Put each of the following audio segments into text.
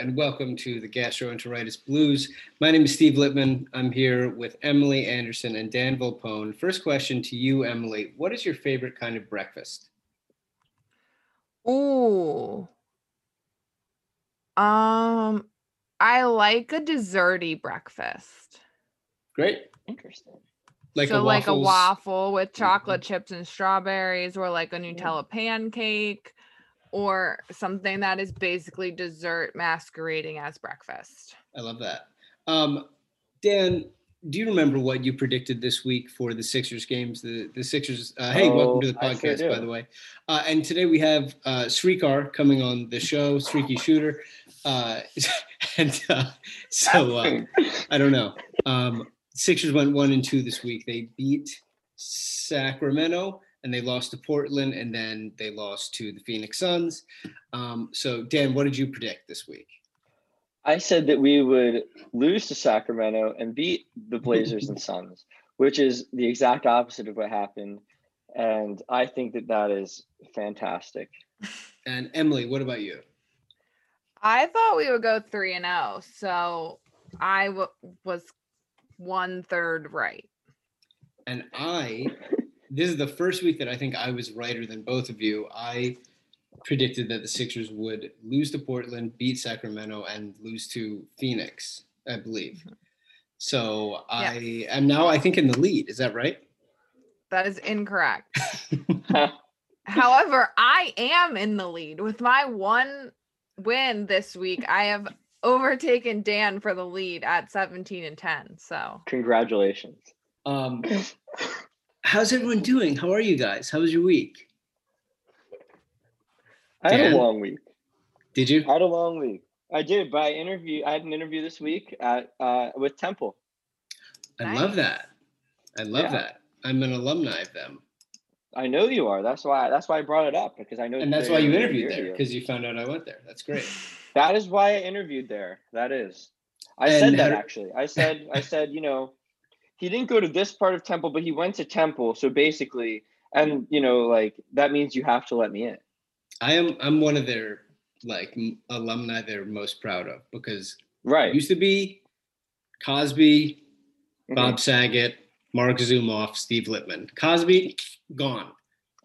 And welcome to the Gastroenteritis Blues. My name is Steve Lippman. I'm here with Emily Anderson and Dan Volpone. First question to you, Emily. What is your favorite kind of breakfast? Ooh. Um, I like a desserty breakfast. Great. Interesting. Like so a like a waffle with chocolate chips and strawberries, or like a Nutella pancake, or something that is basically dessert masquerading as breakfast. I love that. Um, Dan, do you remember what you predicted this week for the Sixers games? The the Sixers. Uh, hey, welcome to the Oh, I sure podcast, by the way. Uh, and today we have uh, Srikar coming on the show, Streaky Shooter, uh, and uh, so uh, I don't know. Um, Sixers went one and two this week. They beat Sacramento and they lost to Portland, and then they lost to the Phoenix Suns. Um, so, Dan, what did you predict this week? I said that we would lose to Sacramento and beat the Blazers and Suns, which is the exact opposite of what happened. And I think that that is fantastic. And Emily, what about you? I thought we would go three and zero, so I w- was one third right. And I, this is the first week that I think I was righter than both of you. I predicted that the Sixers would lose to Portland, beat Sacramento, and lose to Phoenix, I believe. So I am now, I think, in the lead. Is that right? That is incorrect. However, I am in the lead with my one win this week. I have overtaken Dan for the lead at 17 and 10. So Congratulations. Um, how's everyone doing? How are you guys? How was your week? I had Dan? a long week. Did you? I had a long week. I did, but I interview. I had an interview this week at uh, with Temple. I love that. I love Yeah. that. I'm an alumni of them. I know you are. That's why. That's why I brought it up because I know. And that's why you interviewed interview there because you found out I went there. That's great. That is why I interviewed there. That is. I And said that actually. I said I said, you know, he didn't go to this part of Temple, but he went to Temple. So basically, and you know, like that means you have to let me in. I am I'm one of their like alumni they're most proud of because Right. used to be Cosby, Mhm. Bob Saget, Marc Zumoff, Steve Lippman. Cosby gone.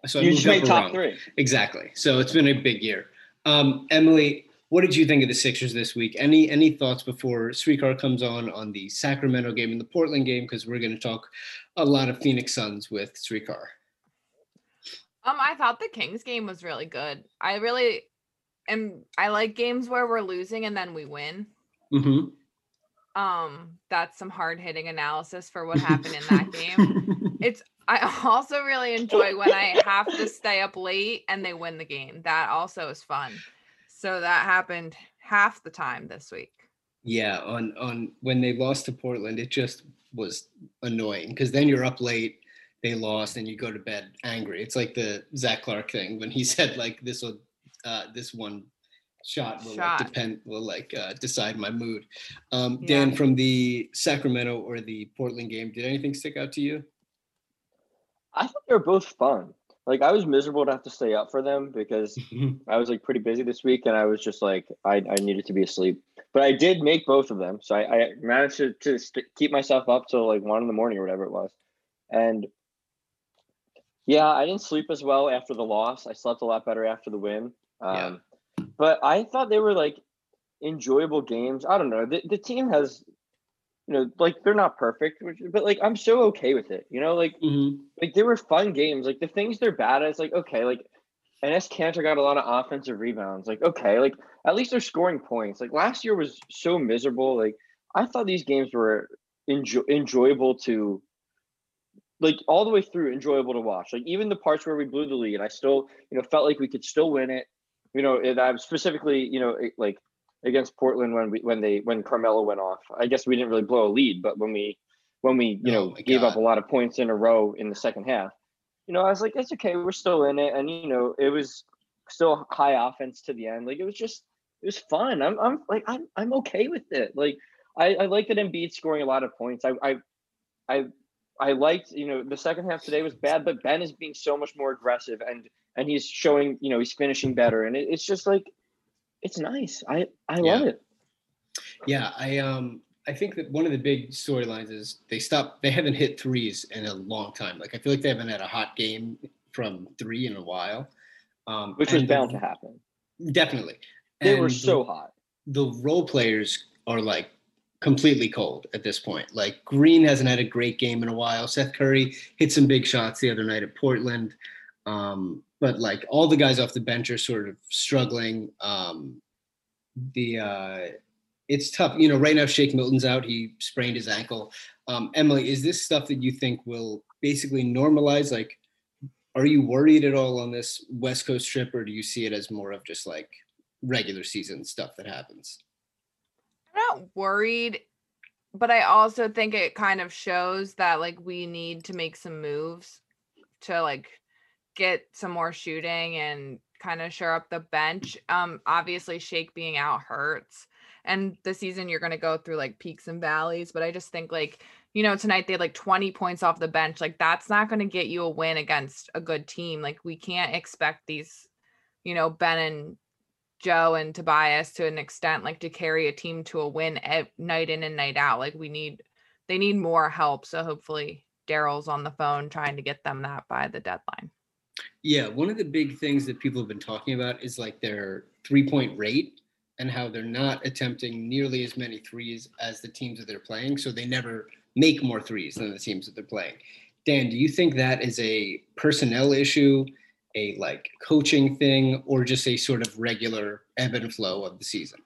So I you moved just made top rung. three. Exactly. So it's been a big year. Um, Emily, what did you think of the Sixers this week? Any any thoughts before Srikar comes on on the Sacramento game and the Portland game? Because we're going to talk a lot of Phoenix Suns with Srikar. Um, I thought the Kings game was really good. I really am I like games where we're losing and then we win. Mm-hmm. Um, that's some hard hitting analysis for what happened in that game. It's I also really enjoy when I have to stay up late and they win the game. That also is fun. So that happened half the time this week. Yeah, on on when they lost to Portland, it just was annoying because then you're up late, they lost, and you go to bed angry. It's like the Zach Clark thing when he said like this will uh, this one shot will Shot. like depend will like uh, decide my mood. Um, Yeah. Dan, from the Sacramento or the Portland game, did anything stick out to you? I thought they were both fun. Like I was miserable to have to stay up for them because I was like pretty busy this week and I was just like I, I needed to be asleep. But I did make both of them, so I, I managed to, to st- keep myself up till like one in the morning or whatever it was. And Yeah, I didn't sleep as well after the loss. I slept a lot better after the win. Um, But I thought they were like enjoyable games. I don't know. The, the team has, you know, like they're not perfect, which, but like I'm so okay with it. You know, like Mhm. like they were fun games. Like the things they're bad at, it's like okay, like Enes Kanter got a lot of offensive rebounds. Like okay, like at least they're scoring points. Like last year was so miserable. Like I thought these games were enjoy- enjoyable to like all the way through enjoyable to watch. Like even the parts where we blew the lead, I still you know felt like we could still win it. You know, and I'm specifically you know it- like against Portland when we when they when Carmelo went off. I guess we didn't really blow a lead, but when we when we you Oh know gave up a lot of points in a row in the second half, you know I was like it's okay, we're still in it, and you know it was still high offense to the end. Like it was just it was fun. I'm I'm like I'm I'm okay with it. Like I I like that Embiid scoring a lot of points. I I I I liked, you know, the second half today was bad, but Ben is being so much more aggressive and and he's showing, you know, he's finishing better, and it, it's just like, it's nice. I I love it. Yeah, I um I think that one of the big storylines is they stopped they haven't hit threes in a long time. Like I feel like they haven't had a hot game from three in a while. Um Which was and the- bound to happen. Definitely. They were so the, hot. the role players are like completely cold at this point. Like Green hasn't had a great game in a while. Seth Curry hit some big shots the other night at Portland. Um, but like all the guys off the bench are sort of struggling. Um, the uh, it's tough. You know, right now Shake Milton's out. He sprained his ankle. Um, Emily, is this stuff that you think will basically normalize? Like, are you worried at all on this West Coast trip, or do you see it as more of just like regular season stuff that happens? I'm not worried, but I also think it kind of shows that like we need to make some moves to like get some more shooting and kind of shore up the bench. Um obviously Shake being out hurts and the season you're going to go through like peaks and valleys, but I just think like you know tonight they had like 20 points off the bench. Like that's not going to get you a win against a good team. Like we can't expect these you know Ben and Joe and Tobias to an extent, like to carry a team to a win at night in and night out. Like we need, they need more help. So hopefully Daryl's on the phone trying to get them that by the deadline. Yeah, one of the big things that people have been talking about is like their three point rate and how they're not attempting nearly as many threes as the teams that they're playing. So they never make more threes than the teams that they're playing. Dan, do you think that is a personnel issue, a like coaching thing, or just a sort of regular ebb and flow of the season?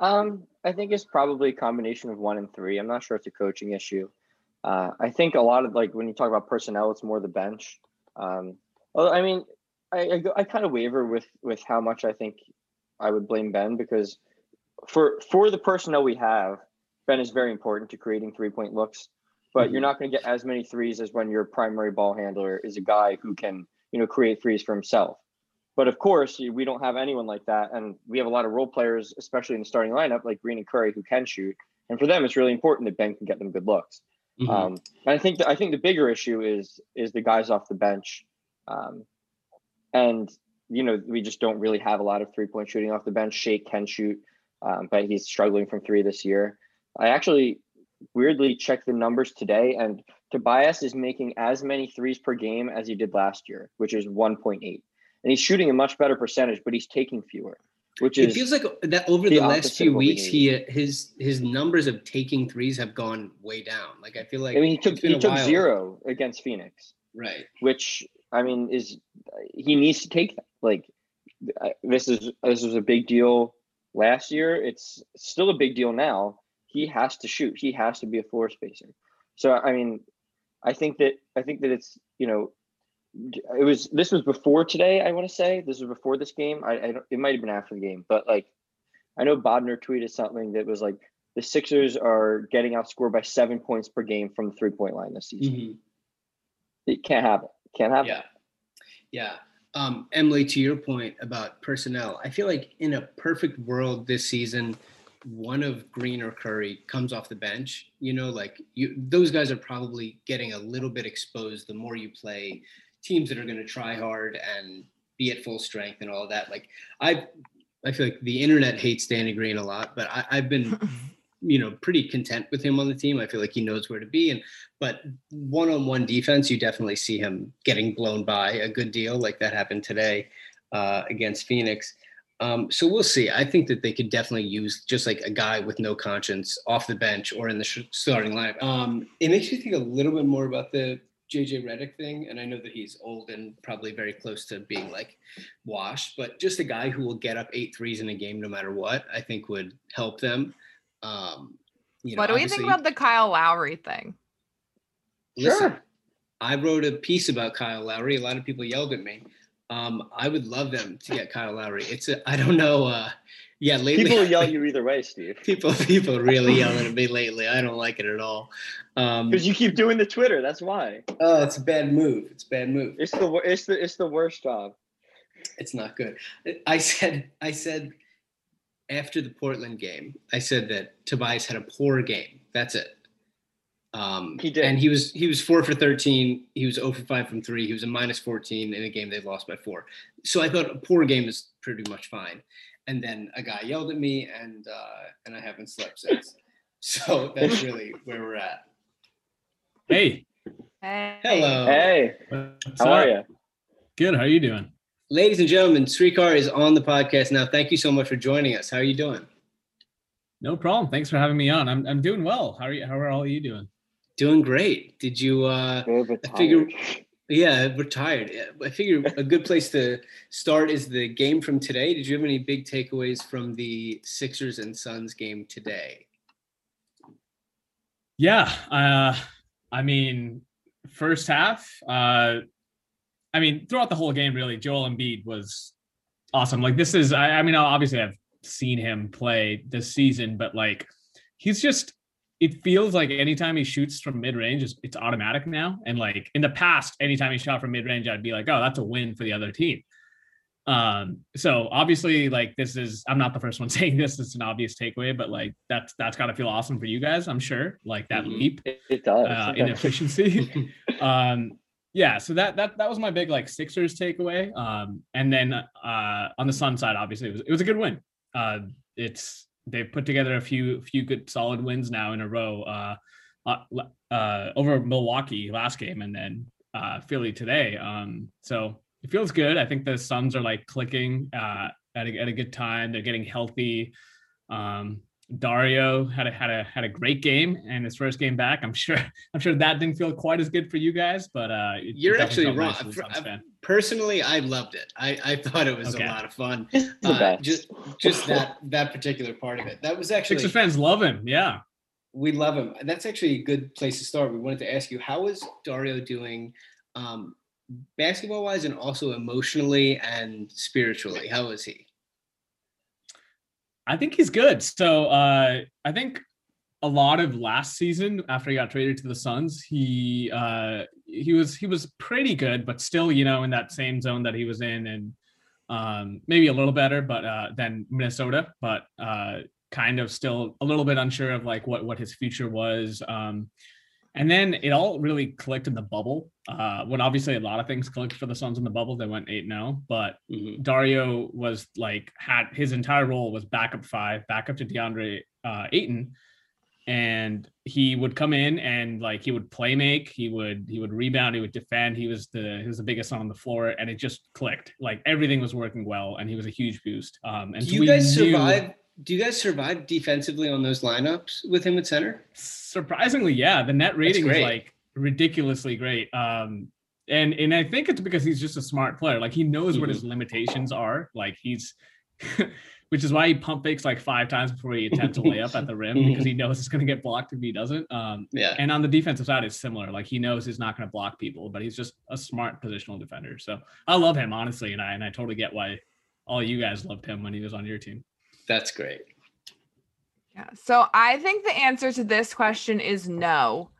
Um, I think it's probably a combination of one and three. I'm not sure it's a coaching issue. Uh, I think a lot of like when you talk about personnel, it's more the bench. Um, well, I mean, I I, go- I kind of waver with with how much I think I would blame Ben because for for the personnel we have, Ben is very important to creating three point looks. But you're not going to get as many threes as when your primary ball handler is a guy who can you know create threes for himself. But of course, we don't have anyone like that, and we have a lot of role players, especially in the starting lineup, like Green and Curry, who can shoot. And for them, it's really important that Ben can get them good looks. Mhm. Um, and I think that I think the bigger issue is is the guys off the bench, um, and you know we just don't really have a lot of three point shooting off the bench. Shake can shoot, um, but he's struggling from three this year. I actually weirdly checked the numbers today, and Tobias is making as many threes per game as he did last year, which is one point eight, and he's shooting a much better percentage, but he's taking fewer, which It is feels like that over the the, last few of what we weeks, he his his numbers of taking threes have gone way down. Like I feel like I mean he took he took while. zero against Phoenix. Right. which I mean is he needs to take that. Like this is this was a big deal last year. It's still a big deal now. He has to shoot. He has to be a floor spacer. So I mean, I think that I think that it's you know it was this was before today. I want to say this was before this game. I, I don't, it might have been after the game, but like I know Bodner tweeted something that was like the Sixers are getting outscored by seven points per game from the three point line this season. Mhm. It can't have it. Can't have it. Yeah. Yeah. Um, Emily, to your point about personnel, I feel like in a perfect world this season, one of Green or Curry comes off the bench. You know, like you, those guys are probably getting a little bit exposed the more you play teams that are going to try hard and be at full strength and all of that. Like I, I feel like the internet hates Danny Green a lot, but I, I've been you know pretty content with him on the team. I feel like he knows where to be, and but one-on-one defense, you definitely see him getting blown by a good deal, like that happened today uh, against Phoenix. Um, so we'll see. I think that they could definitely use just like a guy with no conscience off the bench or in the sh- starting lineup. Um, it makes you think a little bit more about the JJ Redick thing, and I know that he's old and probably very close to being like washed, but just a guy who will get up eight threes in a game no matter what, I think would help them. Um, you know, what do we think about the Kyle Lowry thing? Listen, Sure. I wrote a piece about Kyle Lowry. A lot of people yelled at me. Um, I would love them to get Kyle Lowry. It's a, I don't know. Uh, yeah, lately People yell at you either way, Steve. people people really yelling at me lately. I don't like it at all. Um, Because you keep doing the Twitter. That's why. oh, it's a bad move. It's a bad move. It's the it's the it's the worst job. It's not good. I said I said after the Portland game, I said that Tobias had a poor game. That's it. Um, He did. and he was he was four for thirteen. He was zero for five from three. He was a minus fourteen in a game they lost by four. So I thought a poor game is pretty much fine. And then a guy yelled at me, and uh, and I haven't slept since. So that's really where we're at. Hey, Hey. Hello, Hey, what's how are you? Good. How are you doing? ladies and gentlemen. Srikar is on the podcast now. Thank you so much for joining us. How are you doing? No problem. Thanks for having me on. I'm I'm doing well. How are you? How are all you doing? Doing great. Did you? uh A little bit I figure- tired. Yeah, we're tired. I figure a good place to start is the game from today. Did you have any big takeaways from the Sixers and Suns game today? Yeah. Uh, I mean, first half. Uh, I mean, throughout the whole game, really, Joel Embiid was awesome. Like this is. I, I mean, obviously, I've seen him play this season, but like, he's just. It feels like anytime he shoots from mid range, it's, it's automatic now. And like in the past, anytime he shot from mid range, I'd be like, oh, that's a win for the other team. Um, so obviously, like this is I'm not the first one saying this. It's an obvious takeaway, but like that's that's gotta feel awesome for you guys, I'm sure. Like that Mhm. leap It, it does. uh, in efficiency. um, yeah, so that that that was my big like Sixers takeaway. Um, and then uh, on the Sun side, obviously it was it was a good win. Uh, it's they've put together a few few good solid wins now in a row. Uh, uh, uh, over Milwaukee last game, and then uh, Philly today. Um, so it feels good. I think the Suns are like clicking uh, at a, at a good time. They're getting healthy. Um, Dario had a had a had a great game and his first game back. I'm sure I'm sure that didn't feel quite as good for you guys, but uh, You're actually wrong. nice a For- Suns fan. Personally, I loved it. I, I thought it was Okay. a lot of fun. Uh, just just that that particular part of it. That was actually Sixers fans love him. Yeah. we love him. That's actually a good place to start. We wanted to ask you how is Dario doing, um, basketball wise, and also emotionally and spiritually. How is he? I think he's good. So uh, I think a lot of last season after he got traded to the Suns, he uh, he was he was pretty good, but still, you know, in that same zone that he was in, and um, maybe a little better, but uh, than Minnesota, but uh, kind of still a little bit unsure of like what what his future was. Um, and then it all really clicked in the bubble. Uh, when obviously a lot of things clicked for the Suns in the bubble, they went eight 0 but Mhm. Dario was like had his entire role was backup five, backup to DeAndre uh, Ayton, and he would come in and like he would play make, he would he would rebound, he would defend. He was the he was the biggest on the floor, and it just clicked. Like everything was working well, and he was a huge boost. Um, and Do you guys knew- survive? Do you guys survive defensively on those lineups with him at center? Surprisingly, yeah, the net rating is like ridiculously great. Um, and and I think it's because he's just a smart player. Like he knows what his limitations are. Like he's, which is why he pump fakes like five times before he attempts a layup at the rim because he knows it's going to get blocked if he doesn't. Um, Yeah. and on the defensive side, it's similar. Like he knows he's not going to block people, but he's just a smart positional defender. So I love him honestly, and I and I totally get why all you guys loved him when he was on your team. That's great. Yeah. So I think the answer to this question is no,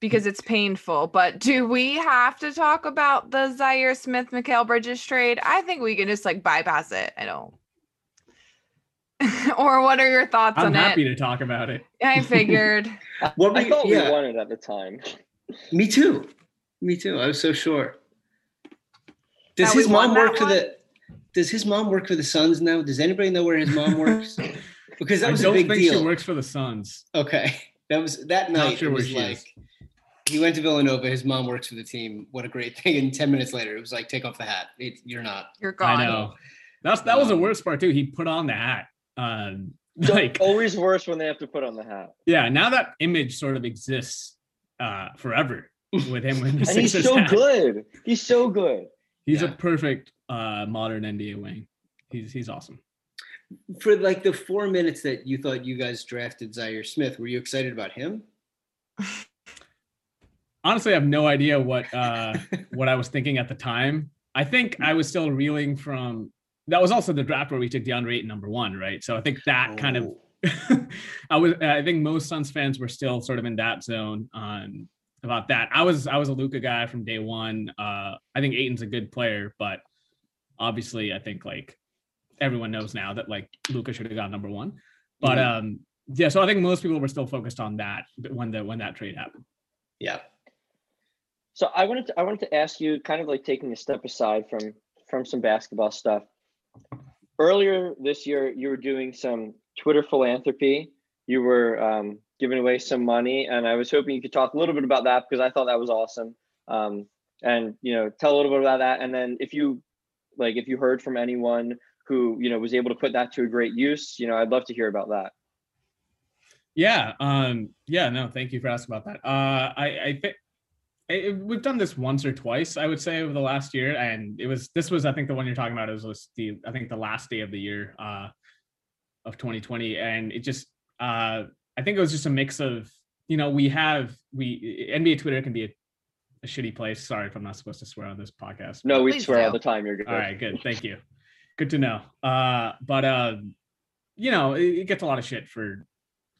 because it's painful. But do we have to talk about the Zhaire Smith Mikal Bridges trade? I think we can just like bypass it. I don't. or what are your thoughts I'm on it? I'm happy to talk about it. I figured. What were I you- thought yeah. we won it at the time. Me too. Me too. I was so sure. Does That we his mom that work for one? the? Does his mom work for the Suns now? Does anybody know where his mom works? because that I was a don't big think deal. she works for the Suns. Okay, that was that night. sure it was like is. he went to Villanova. His mom works for the team. What a great thing! And ten minutes later, it was like take off the hat. It, you're not. You're gone. I know. That's that was the Um, worst part too. He put on the hat. Um, So like always worse when they have to put on the hat. yeah, now that image sort of exists uh forever with him with the And he's so hat. good. He's so good. He's Yeah. a perfect uh modern NBA wing. He's he's awesome. For like the four minutes that you thought you guys drafted Zhaire Smith, were you excited about him? Honestly, I have no idea what uh what I was thinking at the time. I think I was still reeling from that was also the draft where we took DeAndre Ayton number one, right? So I think that kind of Oh. I was I think most Suns fans were still sort of in that zone um about that. I was I was a Luka guy from day one. Uh I think Ayton's a good player, but obviously I think like everyone knows now that like Luka should have got number one. But Mhm. um yeah, so I think most people were still focused on that when the when that trade happened. yeah. So I wanted to I wanted to ask you, kind of like taking a step aside from from some basketball stuff. Earlier this year, you were doing some Twitter philanthropy. You were um, giving away some money, and I was hoping you could talk a little bit about that because I thought that was awesome. Um, and you know, tell a little bit about that, and then if you like, if you heard from anyone who you know was able to put that to a great use, you know, I'd love to hear about that. Yeah. Um, yeah, no, thank you for asking about that. Uh, I, I think we've done this once or twice, I would say, over the last year. And it was, this was, I think the one you're talking about is was the, I think the last day of the year, uh, of 2020. And it just, uh, I think it was just a mix of, you know, we have, we, NBA Twitter can be a, a shitty place. Sorry if I'm not supposed to swear on this podcast. No, we Please swear all the time. You're good. All right, good. Thank you. Good to know. Uh, but uh, you know, it, it gets a lot of shit for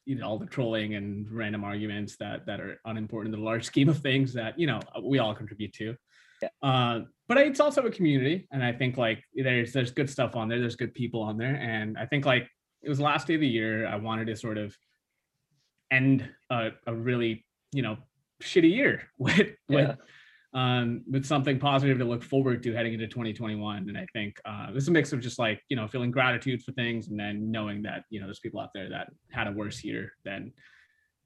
you know all the trolling and random arguments that that are unimportant in the large scheme of things that you know we all contribute to. Yeah. Uh, but it's also a community, and I think like there's there's good stuff on there. There's good people on there, and I think like it was last day of the year. I wanted to sort of end a, a really you know shitty year with with Yeah. Um, with something positive to look forward to heading into 2021. And I think uh, it's a mix of just like, you know, feeling gratitude for things and then knowing that, you know, there's people out there that had a worse year than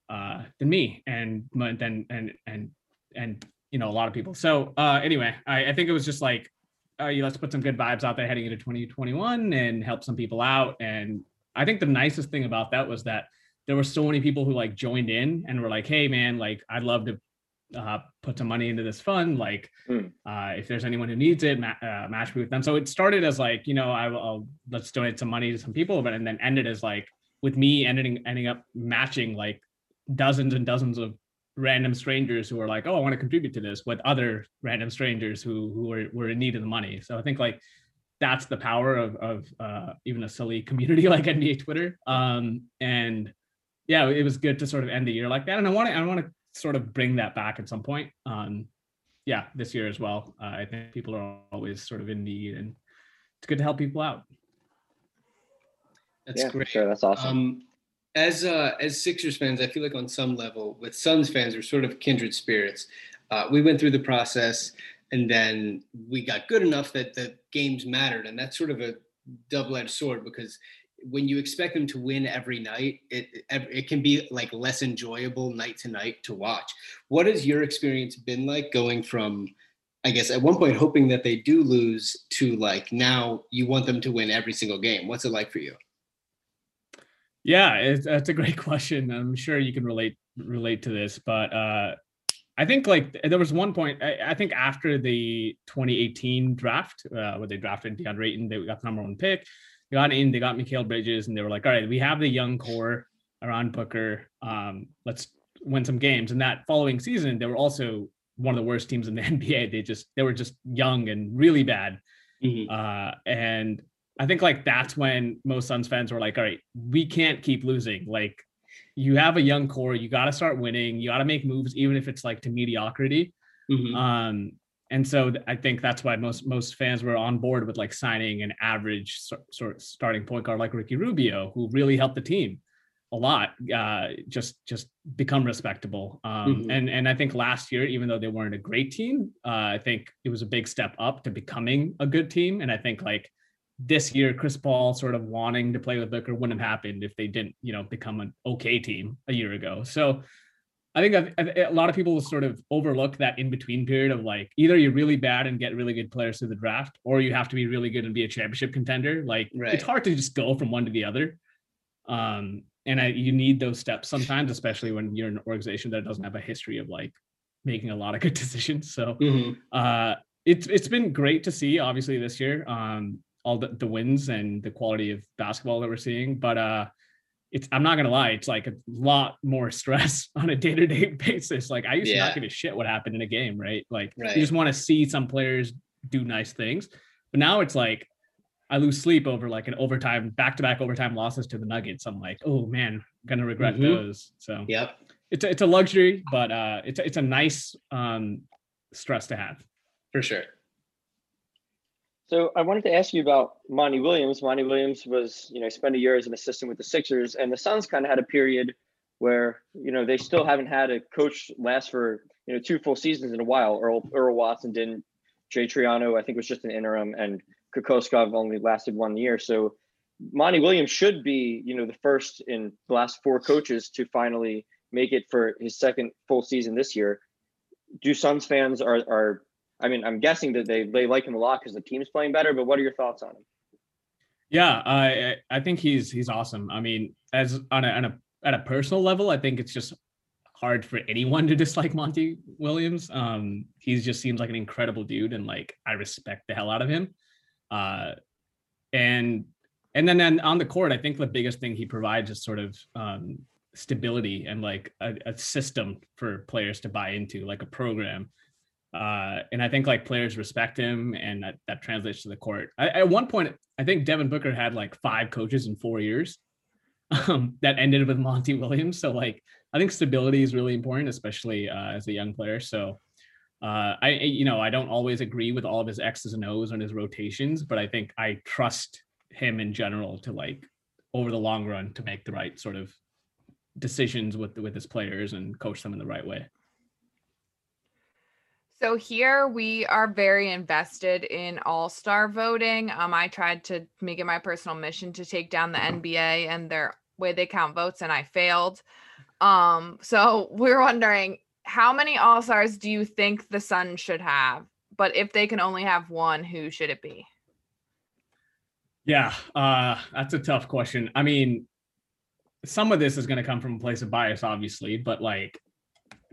uh, than me and then and and and you know a lot of people. So uh, anyway, I, I think it was just like uh, yeah, let's put some good vibes out there heading into 2021 and help some people out. And I think the nicest thing about that was that there were so many people who like joined in and were like, hey man, like I'd love to uh, put some money into this fund. Like, Hmm. uh, if there's anyone who needs it, ma- uh, match me with them. So it started as like, you know, I, will let's donate some money to some people, but and then ended as like with me ending ending up matching like dozens and dozens of random strangers who are like, oh, I want to contribute to this with other random strangers who who were, were in need of the money. So I think like that's the power of of uh, even a silly community like NBA Twitter. Um, and yeah, it was good to sort of end the year like that. And I want to I want to sort of bring that back at some point. Um, yeah, this year as well. Uh, I think people are always sort of in need, and it's good to help people out. That's yeah, great. sure. That's awesome. Um, as uh, as Sixers fans, I feel like on some level, with Suns fans, we're sort of kindred spirits. Uh, we went through the process, and then we got good enough that the games mattered, and that's sort of a double-edged sword because when you expect them to win every night, it it can be like less enjoyable night to night to watch. What has your experience been like going from? I guess at one point hoping that they do lose to like now you want them to win every single game. What's it like for you? Yeah, it's, that's a great question. I'm sure you can relate relate to this, but uh, I think like there was one point. I, I think after the 2018 draft, uh, where they drafted DeAndre Ayton, they got the number one pick. They got in, they got Mikal Bridges, and they were like, "All right, we have the young core around Booker. Um, let's win some games." And that following season, they were also one of the worst teams in the NBA. They just they were just young and really bad. Uh, and I think like that's when most Suns fans were like, all right, we can't keep losing. Like you have a young core, you got to start winning. You got to make moves, even if it's like to mediocrity. Mhm. Um, and so I think that's why most most fans were on board with like signing an average sort, of starting point guard like Ricky Rubio, who really helped the team a lot. Uh, just just become respectable. Um, Mhm. And and I think last year, even though they weren't a great team, uh, I think it was a big step up to becoming a good team. And I think like this year, Chris Paul sort of wanting to play with Booker wouldn't have happened if they didn't, you know, become an okay team a year ago. So I think a, a lot of people sort of overlook that in between period of like either you're really bad and get really good players through the draft, or you have to be really good and be a championship contender. Like Right. it's hard to just go from one to the other. Um, and I, you need those steps sometimes, especially when you're an organization that doesn't have a history of like making a lot of good decisions. So Mhm. uh, it's it's been great to see, obviously this year, um, all the, the wins and the quality of basketball that we're seeing. But uh, it's I'm not gonna lie, it's like a lot more stress on a day to day basis. Like I used to not give a shit what happened in a game, right? Like Right. you just want to see some players do nice things, but now it's like. I lose sleep over like an overtime, back to back overtime losses to the Nuggets. I'm like, oh man, gonna regret Mhm. those. So Yep. it's a, it's a luxury, but uh, it's a, it's a nice um, stress to have. For sure. So I wanted to ask you about Monty Williams. Monty Williams was, you know, spent a year as an assistant with the Sixers, and the Suns kind of had a period where, you know, they still haven't had a coach last for, you know, two full seasons in a while. Earl, Earl Watson didn't. Jay Triano, I think, was just an interim, and Kokoskov only lasted one year. So Monty Williams should be, you know, the first in the last four coaches to finally make it for his second full season this year. Do Suns fans are are I mean, I'm guessing that they they like him a lot because the team's playing better. But what are your thoughts on him? Yeah, I I- think he's he's awesome. I mean, as on a, on a at a personal level, I think it's just hard for anyone to dislike Monty Williams. Um, he just seems like an incredible dude, and like I respect the hell out of him. Uh, and and then, then on the court, I think the biggest thing he provides is sort of um, stability and like a, a system for players to buy into, like a program. Uh, and I think like players respect him, and that, that translates to the court. I, at one point, I think Devin Booker had like five coaches in four years. Um, that ended with Monty Williams. So like, I think stability is really important, especially uh, as a young player. So uh, I, you know, I don't always agree with all of his X's and O's and his rotations, but I think I trust him in general to like over the long run to make the right sort of decisions with with his players and coach them in the right way. So here we are very invested in all-star voting. Um, I tried to make it my personal mission to take down the NBA and their way they count votes, and I failed. Um, so we're wondering how many all-stars do you think the Sun should have? But if they can only have one, who should it be? Yeah, uh, that's a tough question. I mean, some of this is going to come from a place of bias, obviously, but like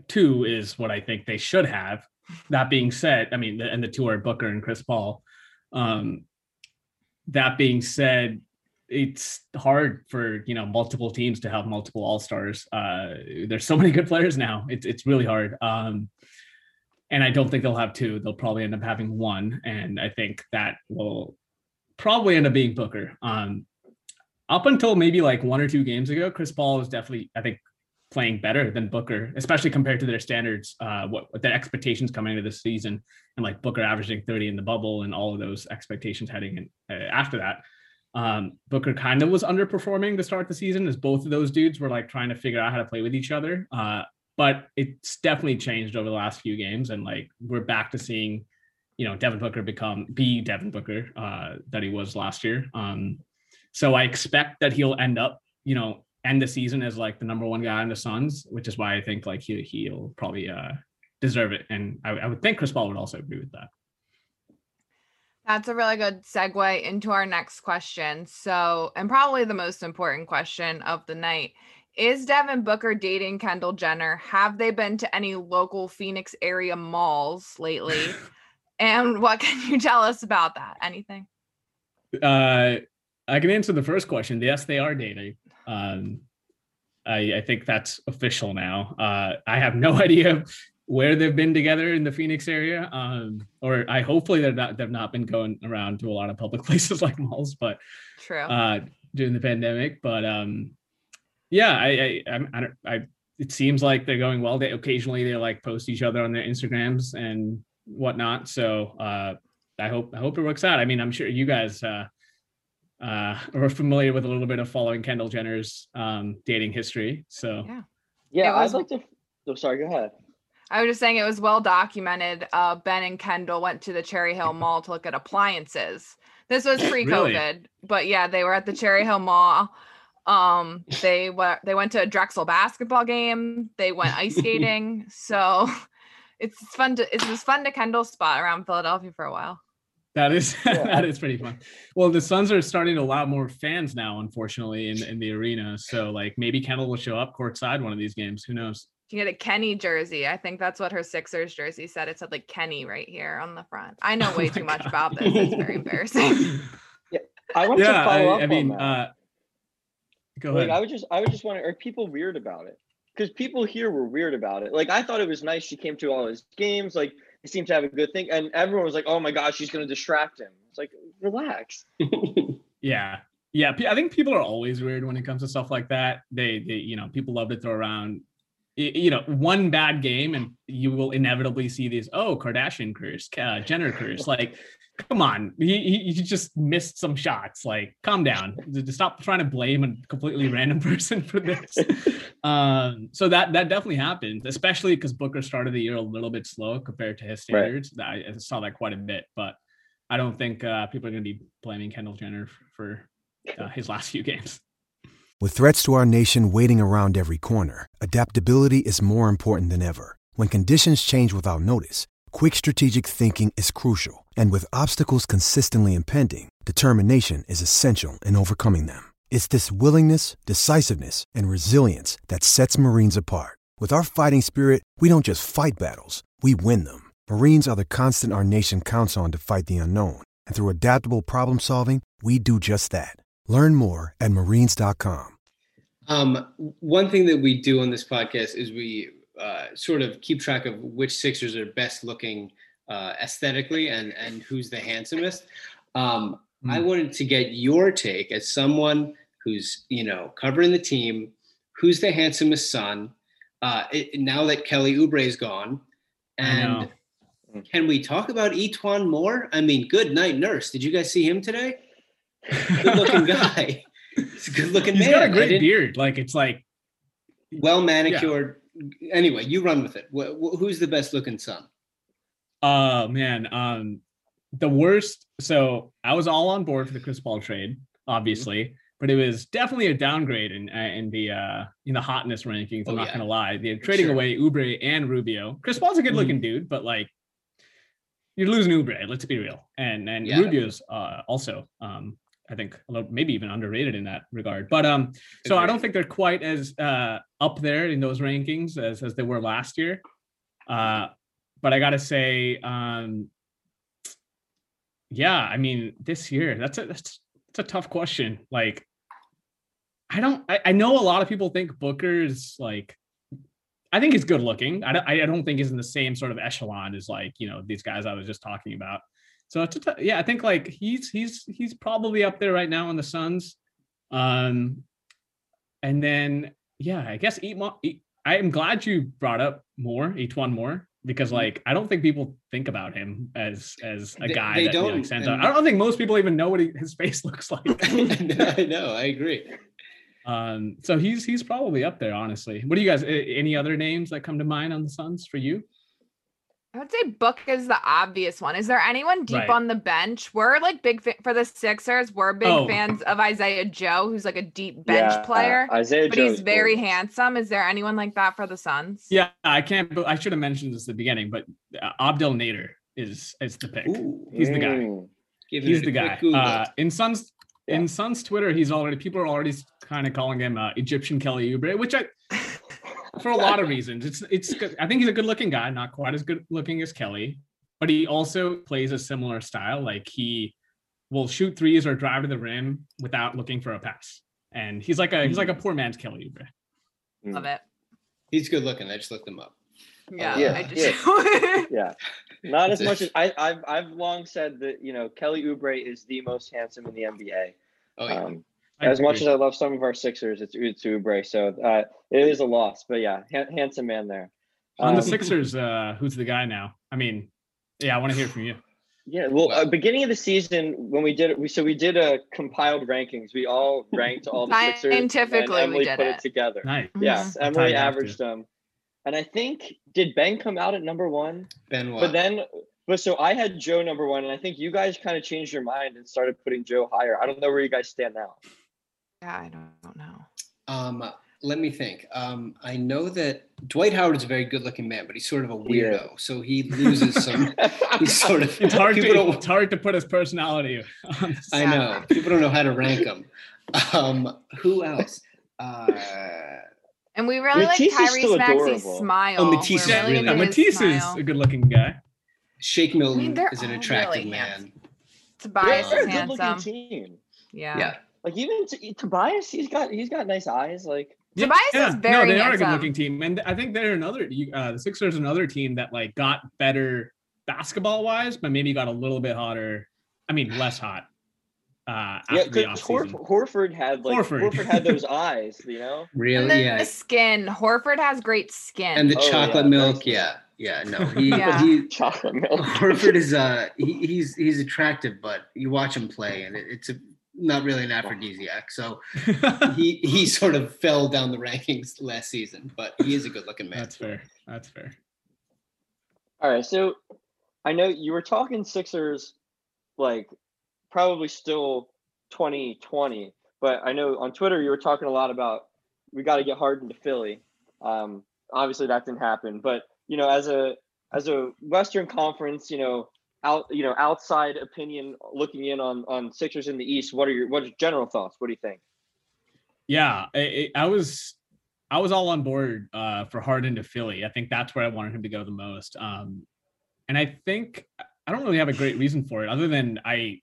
two is what I think they should have. That being said, I mean, and the two are Booker and Chris Paul. Um, that being said, it's hard for you know multiple teams to have multiple all stars. Uh, there's so many good players now. It's it's really hard. Um, and I don't think they'll have two. They'll probably end up having one, and I think that will probably end up being Booker. Um, up until maybe like one or two games ago, Chris Paul was definitely, I think, playing better than Booker, especially compared to their standards, uh, what, what the expectations coming into this season, and like Booker averaging 30 in the bubble and all of those expectations heading in uh, after that. Um, Booker kind of was underperforming to start the season as both of those dudes were like trying to figure out how to play with each other. Uh, but it's definitely changed over the last few games, and like we're back to seeing, you know, Devin Booker become be Devin Booker uh, that he was last year. Um, so I expect that he'll end up, you know, end the season as like the number one guy in the Suns, which is why I think like he he'll probably uh, deserve it, and I, I would think Chris Paul would also agree with that. That's a really good segue into our next question. So, and probably the most important question of the night is Devin Booker dating Kendall Jenner? Have they been to any local Phoenix area malls lately? and what can you tell us about that? Anything? Uh, I can answer the first question. Yes, they are dating. Um, I, I think that's official now. Uh, I have no idea where they've been together in the Phoenix area, um, or I hopefully they're not they've not been going around to a lot of public places like malls, but True. uh, during the pandemic. But um, yeah, I I, I, don't, I it seems like they're going well. They occasionally they like post each other on their Instagrams and whatnot. So uh, I hope I hope it works out. I mean, I'm sure you guys uh, uh, are familiar with a little bit of following Kendall Jenner's um, dating history. So Yeah. Yeah, It was- I'd like to. Oh, sorry. Go ahead. I was just saying it was well documented. Uh, ben and Kendall went to the Cherry Hill Mall to look at appliances. This was pre-COVID, Really? but yeah, they were at the Cherry Hill Mall. Um, they were they went to a Drexel basketball game. They went ice skating. So it's fun to it was fun to Kendall spot around Philadelphia for a while. That is Yeah. that is pretty fun. Well, the Suns are starting a lot more fans now, unfortunately, in, in the arena. So like maybe Kendall will show up courtside one of these games. Who knows? You get a Kenny jersey. I think that's what her Sixers jersey said. It said like Kenny right here on the front. I know Oh way my too much about this. It's very embarrassing. yeah, I want to follow I, up I mean, on that. uh, go like ahead. I would just I would just wonder are people weird about it? Because people here were weird about it. Like I thought it was nice she came to all his games. Like he seemed to have a good thing, and everyone was like, "Oh my gosh, she's going to distract him." It's like relax. Yeah. Yeah. I think people are always weird when it comes to stuff like that. They, they, you know, people love to throw around, you know, one bad game and you will inevitably see these, oh, Kardashian curse, uh, Jenner curse. Like, come on. He, he, he just missed some shots. Like, calm down. D- d- Stop trying to blame a completely random person for this. um, so that, that definitely happened, especially because Booker started the year a little bit slow compared to his Right. standards. I, I saw that quite a bit, but I don't think uh, people are going to be blaming Kendall Jenner f- for uh, his last few games. With threats to our nation waiting around every corner, adaptability is more important than ever. When conditions change without notice, quick strategic thinking is crucial. And with obstacles consistently impending, determination is essential in overcoming them. It's this willingness, decisiveness, and resilience that sets Marines apart. With our fighting spirit, we don't just fight battles, we win them. Marines are the constant our nation counts on to fight the unknown. And through adaptable problem solving, we do just that. Learn more at marines.com. Um, one thing that we do on this podcast is we uh, sort of keep track of which Sixers are best looking uh, aesthetically and and who's the handsomest. Um, I Hmm. wanted to get your take as someone who's you know covering the team. Who's the handsomest son? Uh, it, now that Kelly Oubre is gone, and can we talk about E'Twaun Moore? I mean, good night, nurse. Did you guys see him today? Good looking guy. He's a good looking He's man. He's got a great beard. Like it's like well manicured. Anyway, you run with it. Wh- wh- who's the best looking son? Oh man, um, the worst. So I was all on board for the Chris Paul trade, obviously, but it was definitely a downgrade in uh, in the uh in the hotness rankings. I'm Oh, not yeah. gonna lie. They're trading Sure. away Oubre and Rubio. Chris Paul's a good looking dude, but like you're losing Oubre. Let's be real. And and Yeah. Rubio's uh also um I think a little, maybe even underrated in that regard. But um, so I don't think they're quite as uh up there in those rankings as as they were last year. Uh, but I gotta say, um, yeah, I mean, this year that's a that's it's a tough question. Like, I don't, I, I know a lot of people think Booker's like, I think he's good looking. I don't, I don't think he's in the same sort of echelon as like you know these guys I was just talking about. So it's yeah, I think like he's he's he's probably up there right now on the Suns. Um, and then yeah, I guess eat. I am glad you brought up more E'Twaun Moore because like I don't think people think about him as as a guy they that don't, and-. I don't think most people even know what he, his face looks like. I know, I agree. um, so he's he's probably up there, honestly. What do you guys? Any other names that come to mind on the Suns for you? I would say Book is the obvious one. Is there anyone deep Right. on the bench? We're like big fa- for the Sixers. We're big Oh. fans of Isaiah Joe, who's like a deep bench Yeah, player, Isaiah but Joe he's very gorgeous. handsome. Is there anyone like that for the Suns? Yeah, I can't. be- I should have mentioned this at the beginning, but uh, Abdel Nader is is the pick. Ooh, He's the guy. Mm. giving He's the guy. Uh, in Suns Yeah. in Suns Twitter, he's already people are already kind of calling him uh, Egyptian Kelly Oubre, which I for a lot of reasons. It's it's good. I think he's a good looking guy, not quite as good looking as Kelly, but he also plays a similar style. Like he will shoot threes or drive to the rim without looking for a pass. And he's like a he's like a poor man's Kelly Oubre. Love it. He's good looking. I just looked him up. Yeah, Yeah, I just Yeah, not as much as I, I've I've long said that you know Kelly Oubre is the most handsome in the NBA. Oh yeah. Um, as much as I love some of our Sixers, it's it's Oubre, so uh, it is a loss. But yeah, ha- handsome man there. on the Um, Sixers, uh, who's the guy now? I mean, yeah, I want to hear from you. Yeah, well, uh, beginning of the season when we did it, we so we did a compiled rankings. We all ranked all the Sixers. and Scientifically, we Emily did put it, it. together. Nice. Yes, That's how Emily you to. averaged them. and I think did Ben come out at number one? Benoit. But then, but so I had Joe number one, and I think you guys kind of changed your mind and started putting Joe higher. I don't know where you guys stand now. Yeah, I don't, don't know. Um, let me think. Um, I know that Dwight Howard is a very good-looking man, but he's sort of a weirdo, so he loses some. he's sort of. It's hard to don't- it's hard to put his personality on I know people don't know how to rank him. Um, who else? Uh, And we really Matisse like Tyrese Maxey's smile. Oh, Matisse We're is really- Yeah, Yeah, his Matisse is a good looking guy. Shake Milton they're is an attractive really man. handsome. Tobias They're is a good-looking handsome. team. Yeah. Yeah. Like even T- Tobias, he's got he's got nice eyes. Like Tobias is very no, they are a good looking team, and I think they're another. you- Uh, the Sixers, are another team that like got better basketball wise, but maybe got a little bit hotter. I mean, less hot. Uh, yeah, after because Hor- Horford had like Horford. Horford. had those eyes, you know. Really? And then yeah. the skin. Horford has great skin. And the Oh, chocolate yeah, milk. that's- Yeah. Yeah. No. He. Yeah. he Chocolate milk. Horford is uh he, he's he's attractive, but you watch him play and it, it's a, not really an aphrodisiac. So he he sort of fell down the rankings last season, but he is a good looking man. That's fair. That's fair. All right, so I know you were talking Sixers, like probably still 2020, but I know on Twitter you were talking a lot about we got to get Harden to Philly. Um, obviously that didn't happen, but you know, as a as a Western Conference, you know, out you know outside opinion looking in on on Sixers in the East, what are your what are your general thoughts? What do you think? Yeah, I, I was I was all on board uh, for Harden to Philly. I think that's where I wanted him to go the most. Um, and I think I don't really have a great reason for it, other than I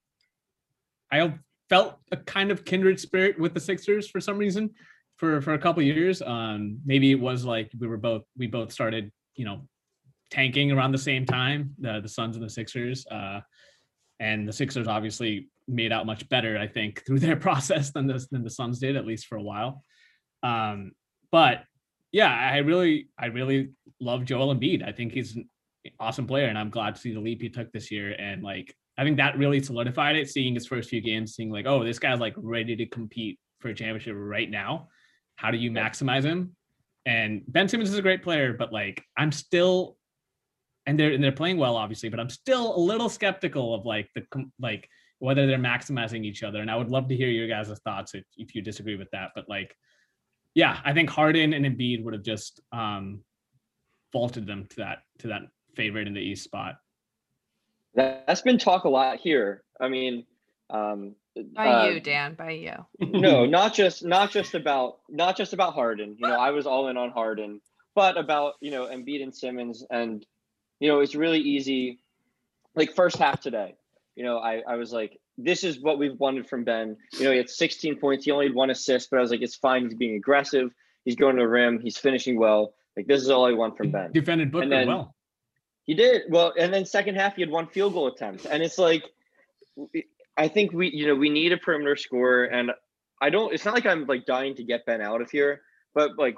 I felt a kind of kindred spirit with the Sixers for some reason for for a couple years. Um, maybe it was like we were both we both started you know tanking around the same time, the the Suns and the Sixers. Uh, and the Sixers obviously made out much better, I think, through their process than the than the Suns did, at least for a while. Um, but yeah, I really, I really love Joel Embiid. I think he's an awesome player, and I'm glad to see the leap he took this year. And like, I think that really solidified it. Seeing his first few games, seeing like, oh, this guy's like ready to compete for a championship right now. How do you maximize him? And Ben Simmons is a great player, but like, I'm still and they're and they're playing well, obviously, but I'm still a little skeptical of like the like whether they're maximizing each other. And I would love to hear your guys' thoughts if, if you disagree with that. But like, yeah, I think Harden and Embiid would have just um vaulted them to that to that favorite in the East spot. That, that's been talk a lot here. I mean, um, By uh, you, Dan. By you. no, not just not just about not just about Harden. You know, I was all in on Harden, but about you know Embiid and Simmons, and you know it's really easy. Like first half today, you know, I I was like, this is what we've wanted from Ben. You know, he had 16 points, he only had one assist, but I was like, it's fine. He's being aggressive. He's going to the rim. He's finishing well. Like this is all I want from Ben. Defended Booker then- well. He did well, and then second half he had one field goal attempt, and it's like, I think we, you know, we need a perimeter scorer, and I don't. It's not like I'm like dying to get Ben out of here, but like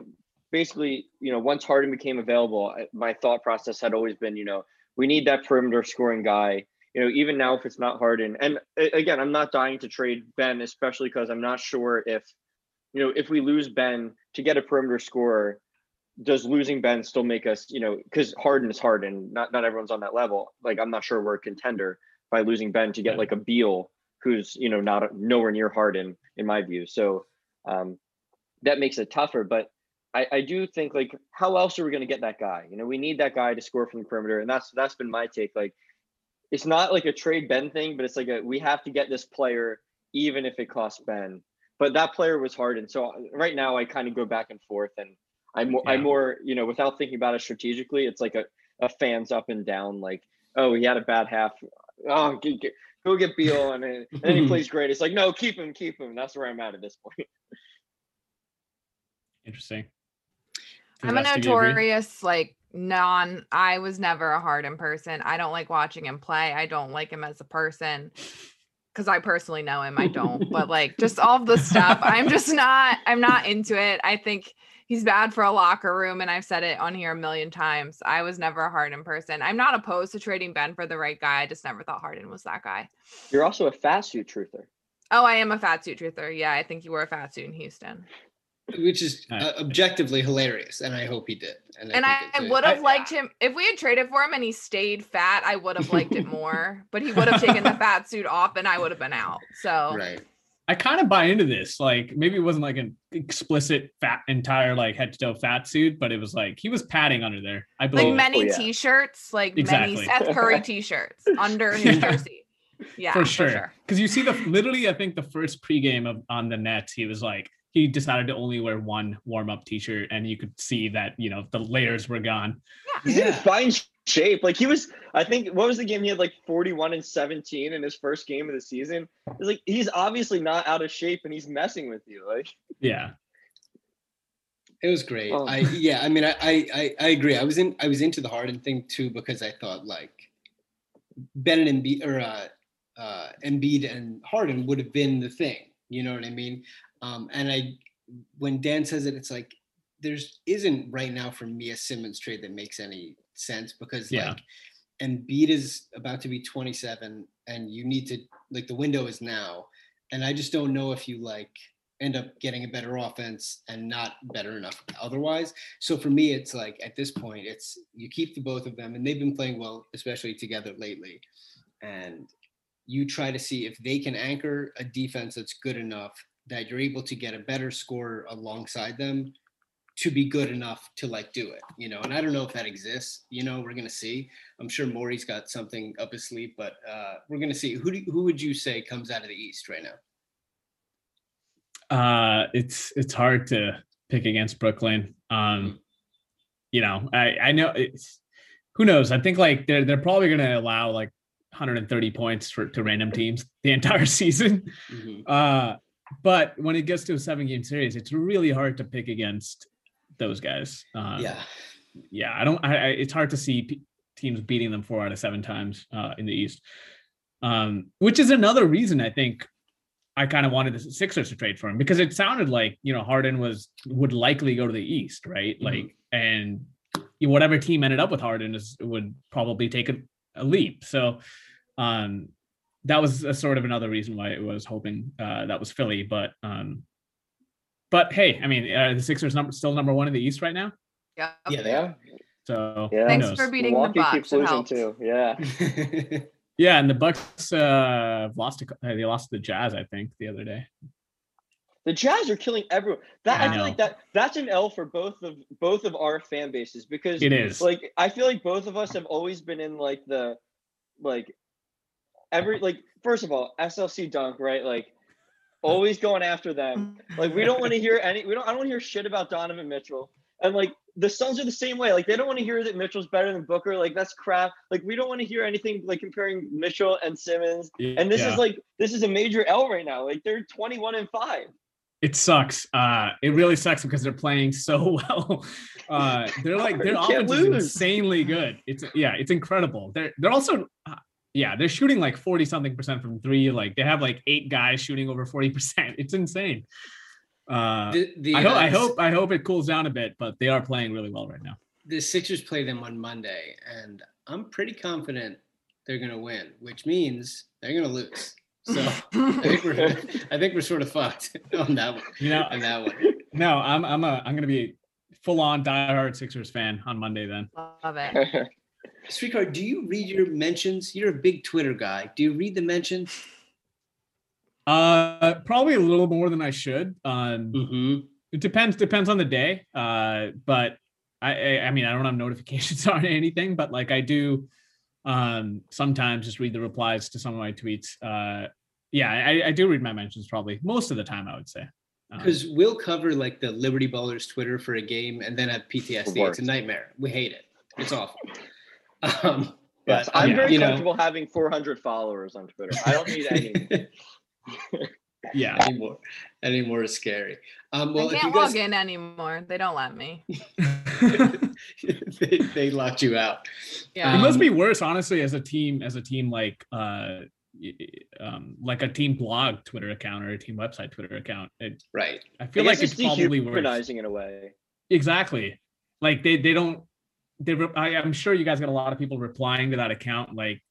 basically, you know, once Harden became available, I- my thought process had always been, you know, we need that perimeter scoring guy. You know, even now if it's not Harden, and again, I'm not dying to trade Ben, especially because I'm not sure if, you know, if we lose Ben to get a perimeter scorer, does losing Ben still make us, you know, because Harden is Harden, not not everyone's on that level. Like I'm not sure we're a contender by losing Ben to get like a Beal, who's you know not nowhere near Harden in my view. So um, that makes it tougher. But I, I do think like how else are we going to get that guy? You know, we need that guy to score from the perimeter, and that's that's been my take. Like it's not like a trade Ben thing, but it's like a we have to get this player even if it costs Ben. But that player was Harden. So right now I kind of go back and forth and I'm more Yeah. more, you know, without thinking about it strategically, it's like a, a fans up and down, like, oh, he had a bad half. Oh, get, get, go get Beal and, and then he plays great. It's like, no, keep him, keep him. That's where I'm at at this point. Interesting. The I'm a rest of you agree? notorious like non. I was never a Harden person. I don't like watching him play. I don't like him as a person because I personally know him. I don't. but like just all of the stuff, I'm just not. I'm not into it. I think he's bad for a locker room, and I've said it on here a million times. I was never a Harden person. I'm not opposed to trading Ben for the right guy. I just never thought Harden was that guy. You're also a fast suit truther. Oh, I am a fat suit truther. Yeah, I think you were a fat suit in Houston. Which is uh, objectively hilarious, and I hope he did. And, And think I, would have I- liked him if we had traded for him and he stayed fat. I would have liked it more, but he would have taken the fat suit off and I would have been out. So right. I kind of buy into this. Like maybe it wasn't like an explicit fat entire like head to toe fat suit, but it was like he was padding under there. I like believe many Oh, yeah. t-shirts, like Exactly. many Seth Curry t-shirts under his Yeah. jersey. Yeah, for sure. Because you see the literally, I think the first pregame of on the Nets, he was like he decided to only wear one warm up t-shirt, and you could see that you know the layers were gone. He's in fine shape. Like he was, I think, what was the game? He had like 41 and 17 in his first game of the season. It's like he's obviously not out of shape and he's messing with you. Like, Yeah, It was great. Oh. I yeah, I mean, I, I I I agree. I was in I was into the Harden thing too because I thought like Bennett and Embiid or uh, uh, Embiid and Harden would have been the thing. You know what I mean? Um, and I when Dan says it, it's like there's isn't right now for me a Simmons trade that makes any sense because Yeah. like Embiid is about to be 27 and you need to like the window is now. And I just don't know if you like end up getting a better offense and not better enough otherwise. So for me, it's like at this point, it's you keep the both of them, and they've been playing well, especially together lately. And you try to see if they can anchor a defense that's good enough that you're able to get a better score alongside them to be good enough to like do it, you know. And I don't know if that exists. You know, we're gonna see. I'm sure Morey's got something up his sleeve, but uh, we're gonna see. Who do, who would you say comes out of the East right now? uh, it's it's hard to pick against Brooklyn. Um, you know, I I know it's who knows. I think like they're they're probably going to allow like 130 points for to random teams the entire season. Mhm. Uh, but when it gets to a seven game series, it's really hard to pick against those guys. Uh, Yeah. yeah, I don't. I, I it's hard to see p- teams beating them four out of seven times uh, in the East, um, which is another reason I think I kind of wanted the Sixers to trade for him because it sounded like you know Harden was would likely go to the East, right? Mhm. Like, and whatever team ended up with Harden is would probably take a, a leap. So, um, that was a sort of another reason why I was hoping uh, that was Philly, but um, but hey, I mean, uh, the Sixers number still number one in the East right now. Yeah. Yeah, they yeah, So Yeah. Thanks knows? for beating the Milwaukee Bucks. keeps losing too. Yeah. Yeah, and the Bucks uh lost to, they lost to the Jazz, I think, the other day. the Jazz are killing everyone. That I I, feel like that that's an L for both of both of our fan bases because It is. like I feel like both of us have always been in like the like every like first of all SLC dunk right like always going after them like we don't want to hear any we don't I don't want to hear shit about Donovan Mitchell and like the Suns are the same way like they don't want to hear that Mitchell's better than Booker like that's crap like we don't want to hear anything like comparing Mitchell and Simmons and this Yeah. is like this is a major L right now like they're 21 and 5 it sucks. Uh it really sucks because they're playing so well. Uh they're like their offense is insanely good. It's yeah, it's incredible. They're they're also uh, yeah, they're shooting like 40 something percent from three. Like they have like eight guys shooting over 40%. It's insane. Uh the, the, I hope I uh, hope I hope it cools down a bit, but they are playing really well right now. the Sixers play them on Monday, and I'm pretty confident they're going to win, which means they're going to lose. So I think we're I think we're sort of fucked on that one. You know, On that one. no, I'm I'm a I'm gonna be full on diehard Sixers fan on Monday then. Love it. Shrikar, do you read your mentions? You're a big Twitter guy. Do you read the mentions? Uh probably a little more than I should. Um Mm-hmm. it depends depends on the day uh but I, I i mean i don't have notifications on anything but like i do um sometimes just read the replies to some of my tweets uh yeah i i do read my mentions probably most of the time i would say Um, Because we'll cover like the Liberty Ballers Twitter for a game and then have PTSD. It's a nightmare. We hate it. It's awful. Um, yes but I'm yeah, very you know, comfortable having 400 followers on Twitter I don't need any yeah anymore. Anymore is scary. Um, well, I if can't you guys, log in anymore. They don't let me. they, they locked you out. Yeah. it must Um, be worse honestly as a team as a team like uh y- y- um like a team blog twitter account or a team website twitter account it, Right. i feel I like guess it's probably worse in a way exactly like they they don't I, i'm sure you guys got a lot of people replying to that account like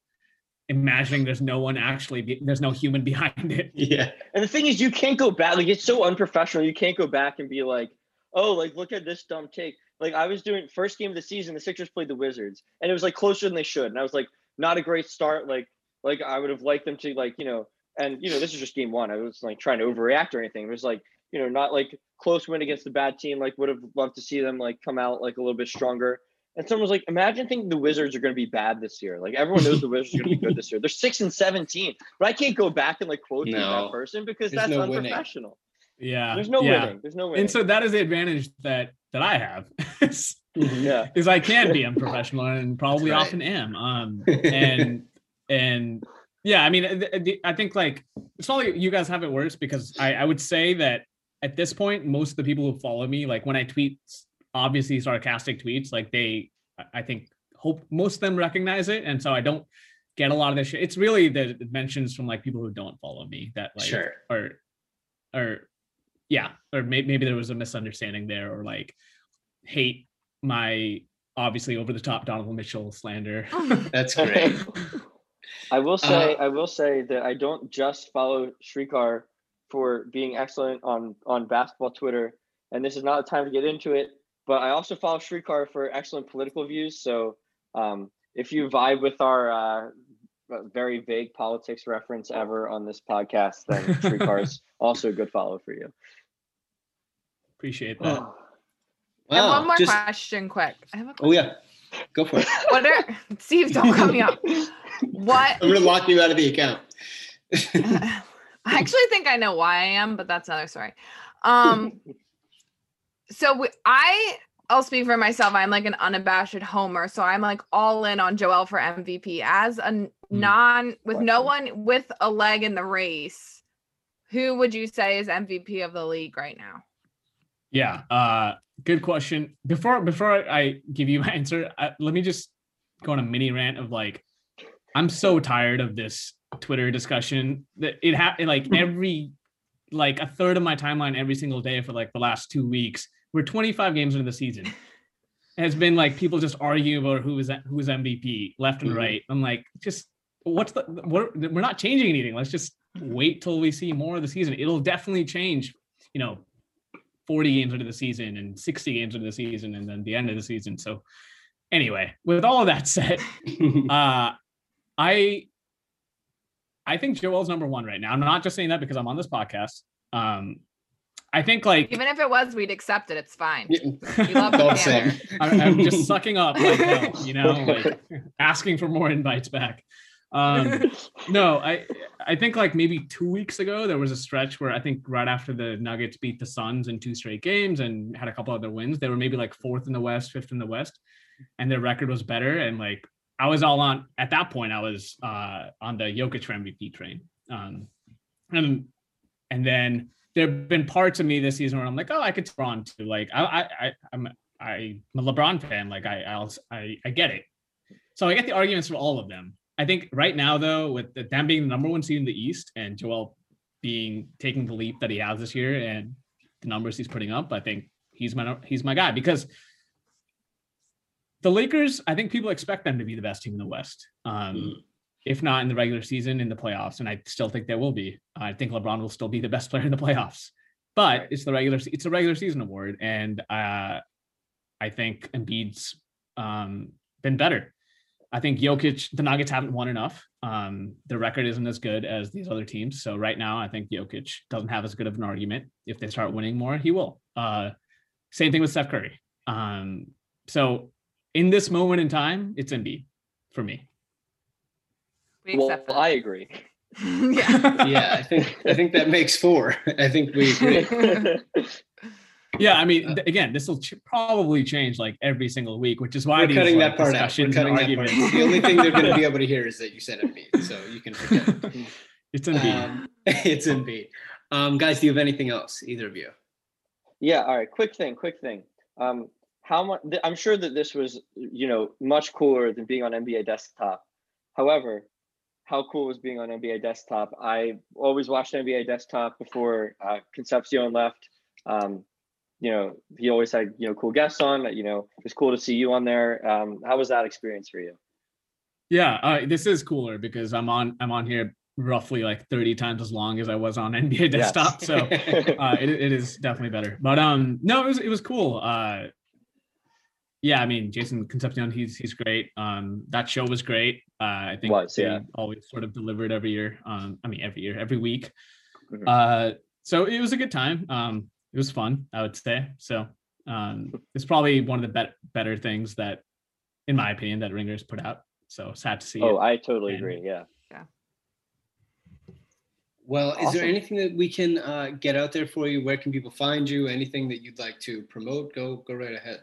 imagining there's no one actually be, there's no human behind it. Yeah. And the thing is, you can't go back. Like it's so unprofessional. You can't go back and be like, "Oh, like look at this dumb take." Like I was doing first game of the season, the Sixers played the Wizards, and it was like closer than they should. And I was like, not a great start. Like like I would have liked them to like you know, and you know this is just game one. I was like trying to overreact or anything. It was like you know not like close win against the bad team. Like would have loved to see them like come out like a little bit stronger. And someone was like, imagine thinking the Wizards are going to be bad this year. Like everyone knows the Wizards are going to be good this year. They're six and seventeen, but I can't go back and like quote No. that person because There's that's no winning. unprofessional. Yeah. There's no yeah. winning. There's no winning. And so that is the advantage that that I have. is yeah, is I can be unprofessional and probably right. often am. Um, and and yeah, I mean, th- th- I think like it's probably you guys have it worse because I, I would say that at this point, most of the people who follow me, like when I tweet obviously sarcastic tweets, like they, I- I think, hope most of them recognize it, and so I don't get a lot of this shit. It's really the mentions from like people who don't follow me that like Sure. or or yeah or maybe, maybe there was a misunderstanding there or like hate my obviously over the top Donovan Mitchell slander That's great. I will say, Uh, I will say that I don't just follow Shrikar for being excellent on on basketball Twitter, and this is not the time to get into it. But I also follow Shrikar for excellent political views. So um, if you vibe with our uh, very vague politics reference ever on this podcast, then Shrikar is also a good follow for you. appreciate that I have Wow, one more just- question, quick. I have a question. Oh yeah. Go for it. What are Steve? Don't cut me up. What? I'm gonna lock you out of the account. I actually think I know why I am, but that's another story. Um, so we, I, I'll speak for myself. I'm like an unabashed homer, so I'm like all in on Joel for MVP as a non with no one with a leg in the race. Who would you say is MVP of the league right now? yeah uh good question before before i give you my answer I, let me just go on a mini rant of like i'm so tired of this twitter discussion that it happened like every like a third of my timeline every single day for like the last two weeks we're 25 games into the season it has been like people just arguing about who is who's mvp left and Mhm. right i'm like just what's the we're, we're not changing anything let's just wait till we see more of the season it'll definitely change you know 40 games into the season and 60 games into the season and then the end of the season. So anyway, with all of that said, uh I I think Joel's number one right now. I'm not just saying that because I'm on this podcast. Um I think like Even if it was, we'd accept it. It's fine. Yeah, We love all the the. I'm, I'm just sucking up like hell, you know, like asking for more invites back. Um no, I I think like maybe two weeks ago there was a stretch where I think right after the Nuggets beat the Suns in two straight games and had a couple other wins, they were maybe like fourth in the West, fifth in the West, and their record was better. And like I was all on at that point, I was uh on the Jokic for MVP train. Um and and then there have been parts of me this season where I'm like, oh, I could LeBron too. Like I I, I I'm I'm a LeBron fan. Like I I'll, I I get it. So I get the arguments for all of them. I think right now though, with them being the number one seed in the East and Joel being taking the leap that he has this year and the numbers he's putting up, I think he's my he's my guy because the Lakers, I think people expect them to be the best team in the West. Um, Mm. If not in the regular season, in the playoffs, and I still think there will be. I think LeBron will still be the best player in the playoffs, but Right. it's the regular it's a regular season award, and uh, I think Embiid's um, been better. I think Jokic, the Nuggets haven't won enough. Um, the record isn't as good as these other teams. So right now, I think Jokic doesn't have as good of an argument. If they start winning more, he will. Uh, same thing with Steph Curry. Um, so in this moment in time, it's Embiid for me. We well, accept I agree. yeah. yeah, I think I think that makes four. I think we agree. Yeah, I mean, th- again, this will ch- probably change like every single week, which is why We're these cutting like, that part out. We're cutting that part. out. The only thing they're going to be able to hear is that you said Embiid, so you can forget. it. it's Embiid. Um, it's Embiid. Um, guys, do you have anything else? Either of you? Yeah. All right. Quick thing. Quick thing. Um, how much? I'm sure that this was, you know, much cooler than being on NBA Desktop. However, how cool was being on NBA Desktop? I always watched NBA Desktop before uh, Concepcion left. Um, you know, he always had you know cool guests on. You know, it was cool to see you on there. Um, how was that experience for you? Yeah, uh, this is cooler because I'm on I'm on here roughly like 30 times as long as I was on NBA Yes. desktop. So uh, it, it is definitely better. But um, no, it was it was cool. Uh, yeah, I mean Jason Concepcion, he's he's great. Um, that show was great. Uh, I think Was, they yeah. always sort of delivered every year. Um, I mean every year, every week. Mhm. Uh, so it was a good time. Um, it was fun, I would say. So um, it's probably one of the bet- better things that, in my opinion, that Ringer's put out. So sad to see. oh, it. I totally And- agree. Yeah. Yeah. Well, is there anything that we can uh, get out there for you? Where can people find you? Anything that you'd like to promote? Go go right ahead.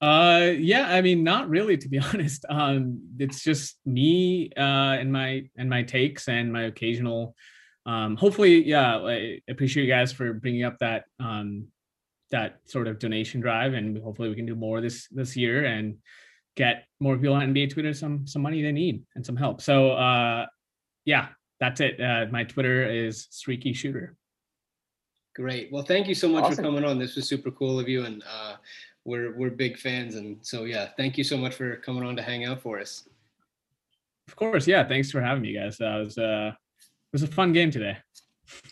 Uh, yeah, I mean, not really, to be honest. Um, it's just me, uh, and my and my takes and my occasional. Um, hopefully, yeah, I appreciate you guys for bringing up that um, that sort of donation drive, and hopefully we can do more this this year and get more people on NBA Twitter some some money they need and some help. So, uh, yeah, that's it. Uh, my Twitter is Streaky Shooter. Great. Well, thank you so much for coming on. This was super cool of you, and uh, we're we're big fans. And so yeah, thank you so much for coming on to hang out for us. Of course, yeah. Thanks for having me, guys. That was uh, it was a fun game today.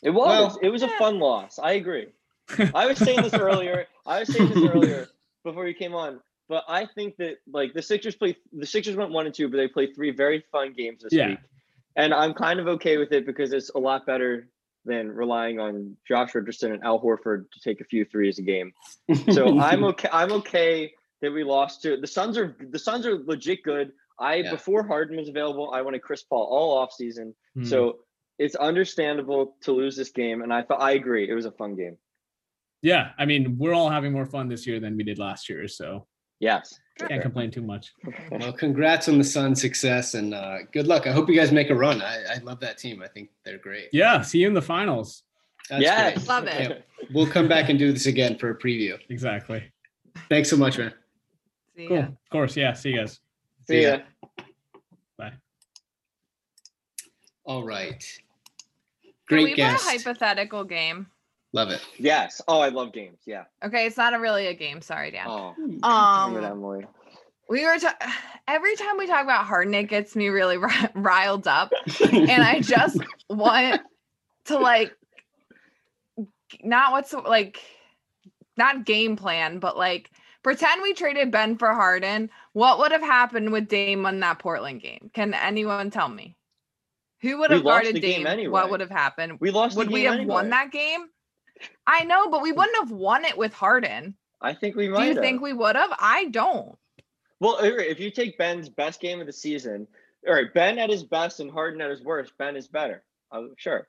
It was. Well- it was a fun loss. I agree. I was saying this earlier. I was saying this earlier before you came on. But I think that like the Sixers play the Sixers went one and two, but they played three very fun games this Yeah. week. And I'm kind of okay with it because it's a lot better than relying on Josh Richardson and Al Horford to take a few threes a game. So I'm okay. I'm okay that we lost to the Suns are the Suns are legit good. I Yeah. before Harden was available, I wanted Chris Paul all off season. Hmm. So it's understandable to lose this game, and I thought I agree. It was a fun game. yeah, I mean, we're all having more fun this year than we did last year, so Yes. can't complain too much. well, congrats on the Suns' success, and uh, good luck. I hope you guys make a run. I, I love that team. I think they're great. Yeah, see you in the finals. That's yes. great. Love it. Yeah, we'll come back and do this again for a preview. Exactly. Thanks so much, man. See Cool. ya. Of course, yeah. See you guys. See ya. Bye. All right. Can Great we guest. play a hypothetical game? Love it. Yes. Oh, I love games. Yeah. Okay, it's not a really a game. Sorry, Dan. Oh, damn it, um, Emily. we were ta- every time we talk about Harden, it gets me really ri- riled up, and I just want to like not what's like not game plan, but like pretend we traded Ben for Harden. What would have happened with Dame on that Portland game? Can anyone tell me? Who would have lost guarded game Dame? anyway. What would have happened? We lost. Would the we game have won that game? I know, but we wouldn't have won it with Harden. I think we might. Do you have. think we would have? I don't. Well, if you take Ben's best game of the season, all right, Ben at his best and Harden at his worst, Ben is better. I'm sure.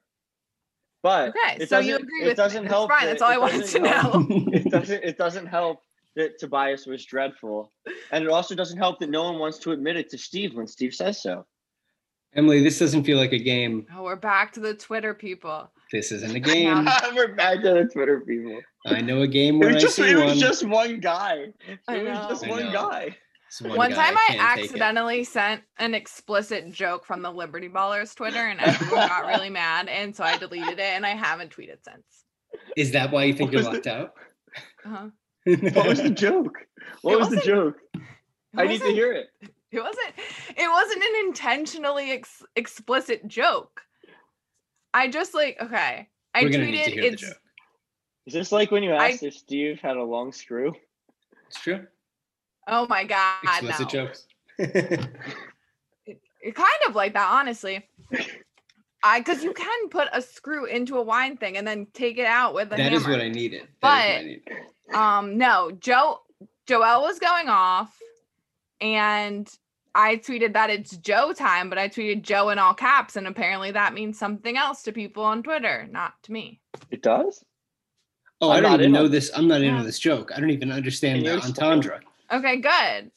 But Okay, it so you agree it with me. doesn't That's help fine. that- That's all I wanted to help- know. it doesn't it doesn't help that Tobias was dreadful. And it also doesn't help that no one wants to admit it to Steve when Steve says so. Emily, this doesn't feel like a game. Oh, we're back to the Twitter people. This isn't a game. We're back to the Twitter people. I know a game It where I was just see it one. was just one guy. It was just I one know. guy. It's One, guy, time I, can't take it. accidentally sent an explicit joke from the Liberty Ballers Twitter and everyone got really mad. And so I deleted it and I haven't tweeted since. Is that why you think you're was locked out? Uh-huh. What was the joke? What was the joke? I need to hear it. It wasn't. It wasn't an intentionally ex- explicit joke. I just like okay. I We're gonna need to tweeted hear the it's. joke. Is this like when you I- asked if Steve had a long screw? It's true. Oh my god! Explicit no. jokes. It kind of like that, honestly. I because you can put a screw into a wine thing and then take it out with a That hammer. is what I needed. That is what I needed. Um, no, Joe Joel was going off, and I tweeted that it's Joe time, but I tweeted Joe in all caps, and apparently that means something else to people on Twitter, not to me. It does? Oh, I'm I don't even know on- this. I'm not Yeah. into this joke. I don't even understand the explain? entendre. Okay, good.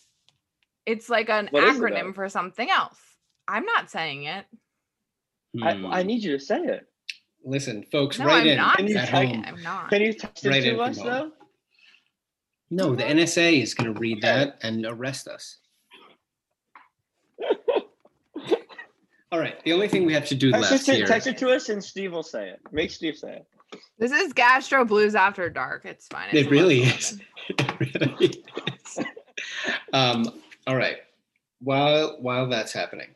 It's like an What is it acronym for something else. I'm not saying it. I, Hmm. I need you to say it. Listen, folks, No, right I'm in not Can you at home. I'm not. Can you text it Right in to us though? No, the NSA is going to read that and arrest us. All right. The only thing we have to do Text left it, to, here. text it to us and Steve will say it. Make Steve say it. This is Gastro Blues After Dark. It's fine. It really is. It really is. um, all right. while while that's happening,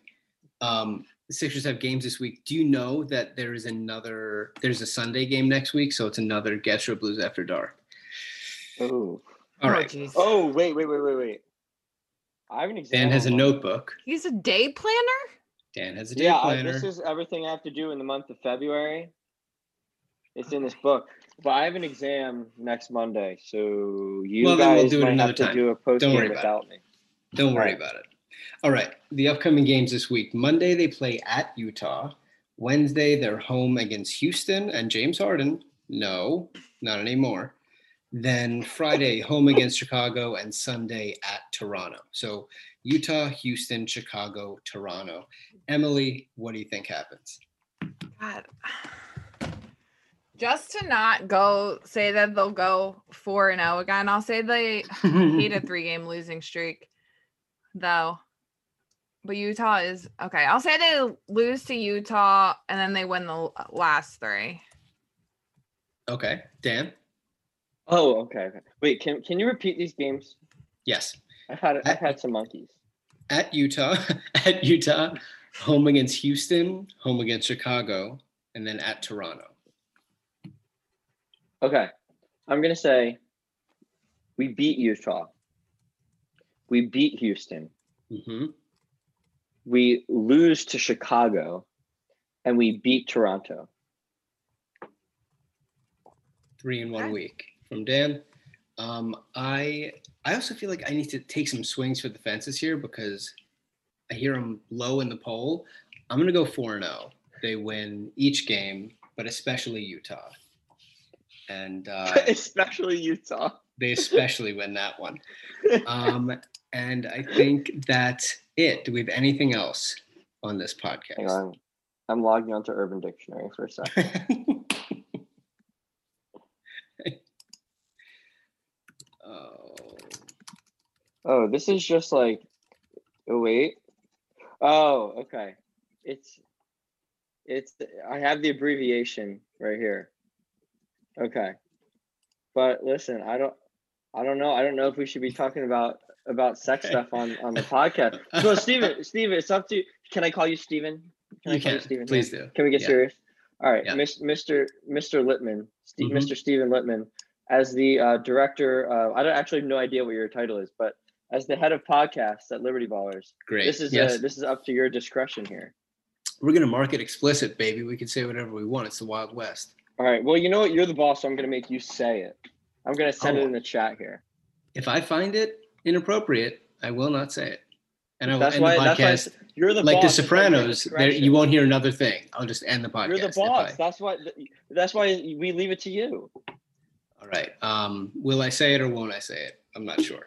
um, the Sixers have games this week. Do you know that there is another? There's a Sunday game next week, so it's another Gastro Blues After Dark. Oh. All right. jeez. Oh, wait, wait, wait, wait, wait. I have an exam. Dan has a notebook. He's a day planner. Dan has a day Yeah, planner. this is everything I have to do in the month of February. It's in this book. But I have an exam next Monday, so you Well, guys we'll do it might another have to do a post Don't game worry about without me. Don't worry Right. about it. All right. The upcoming games this week. Monday they play at Utah. Wednesday they're home against Houston and James Harden. No, not anymore. Then Friday home against Chicago and Sunday at Toronto. So Utah, Houston, Chicago, Toronto. Emily, what do you think happens? God. Just to not go say that they'll go 4 and 0 again, I'll say they hate a three game losing streak, though. But Utah is okay. I'll say they lose to Utah and then they win the last three. Okay. Dan? Oh, okay. okay. Wait, can can you repeat these games? Yes. I've had I've had some monkeys. At Utah, at Utah, home against Houston, home against Chicago, and then at Toronto. Okay. I'm gonna say we beat Utah. We beat Houston. hmm We lose to Chicago, and we beat Toronto. three in one week from Dan. Um, I I also feel like I need to take some swings for the fences here because I hear them low in the poll. I'm gonna go four and zero. They win each game, but especially Utah, and uh, Especially Utah. they especially win that one. Um, and I think that's it. Do we have anything else on this Hang podcast? on. I'm logging onto Urban Dictionary for a second. Oh, this is just like oh wait. Oh, okay. It's it's I have the abbreviation right here. Okay. But listen, I don't I don't know. I don't know if we should be talking about about sex Okay. stuff on on the podcast. So Steven, Steven, it's up to you. Can I call you Steven? Can you I call can. Steven? Please do. Can we get Yeah. serious? All right, Yeah. Mr. Mr. Littman, Mhm. Mr. Stephen Littman, as the uh, director. Uh, I don't actually have no idea what your title is, but as the head of podcasts at Liberty Ballers, Great. this is yes. uh, this is up to your discretion here. We're gonna mark it explicit, baby. We can say whatever we want. It's the Wild West. All right. Well, you know what? You're the boss, so I'm going to make you say it. I'm going to send Oh. it in the chat here. If I find it inappropriate, I will not say it. And I will That's end why. the podcast you're the boss like boss. The it's under your Sopranos. There, you won't hear another thing. I'll just end the podcast. You're the boss. I- That's why. That's why we leave it to you. all right. Um, will I say it or won't I say it? I'm not sure.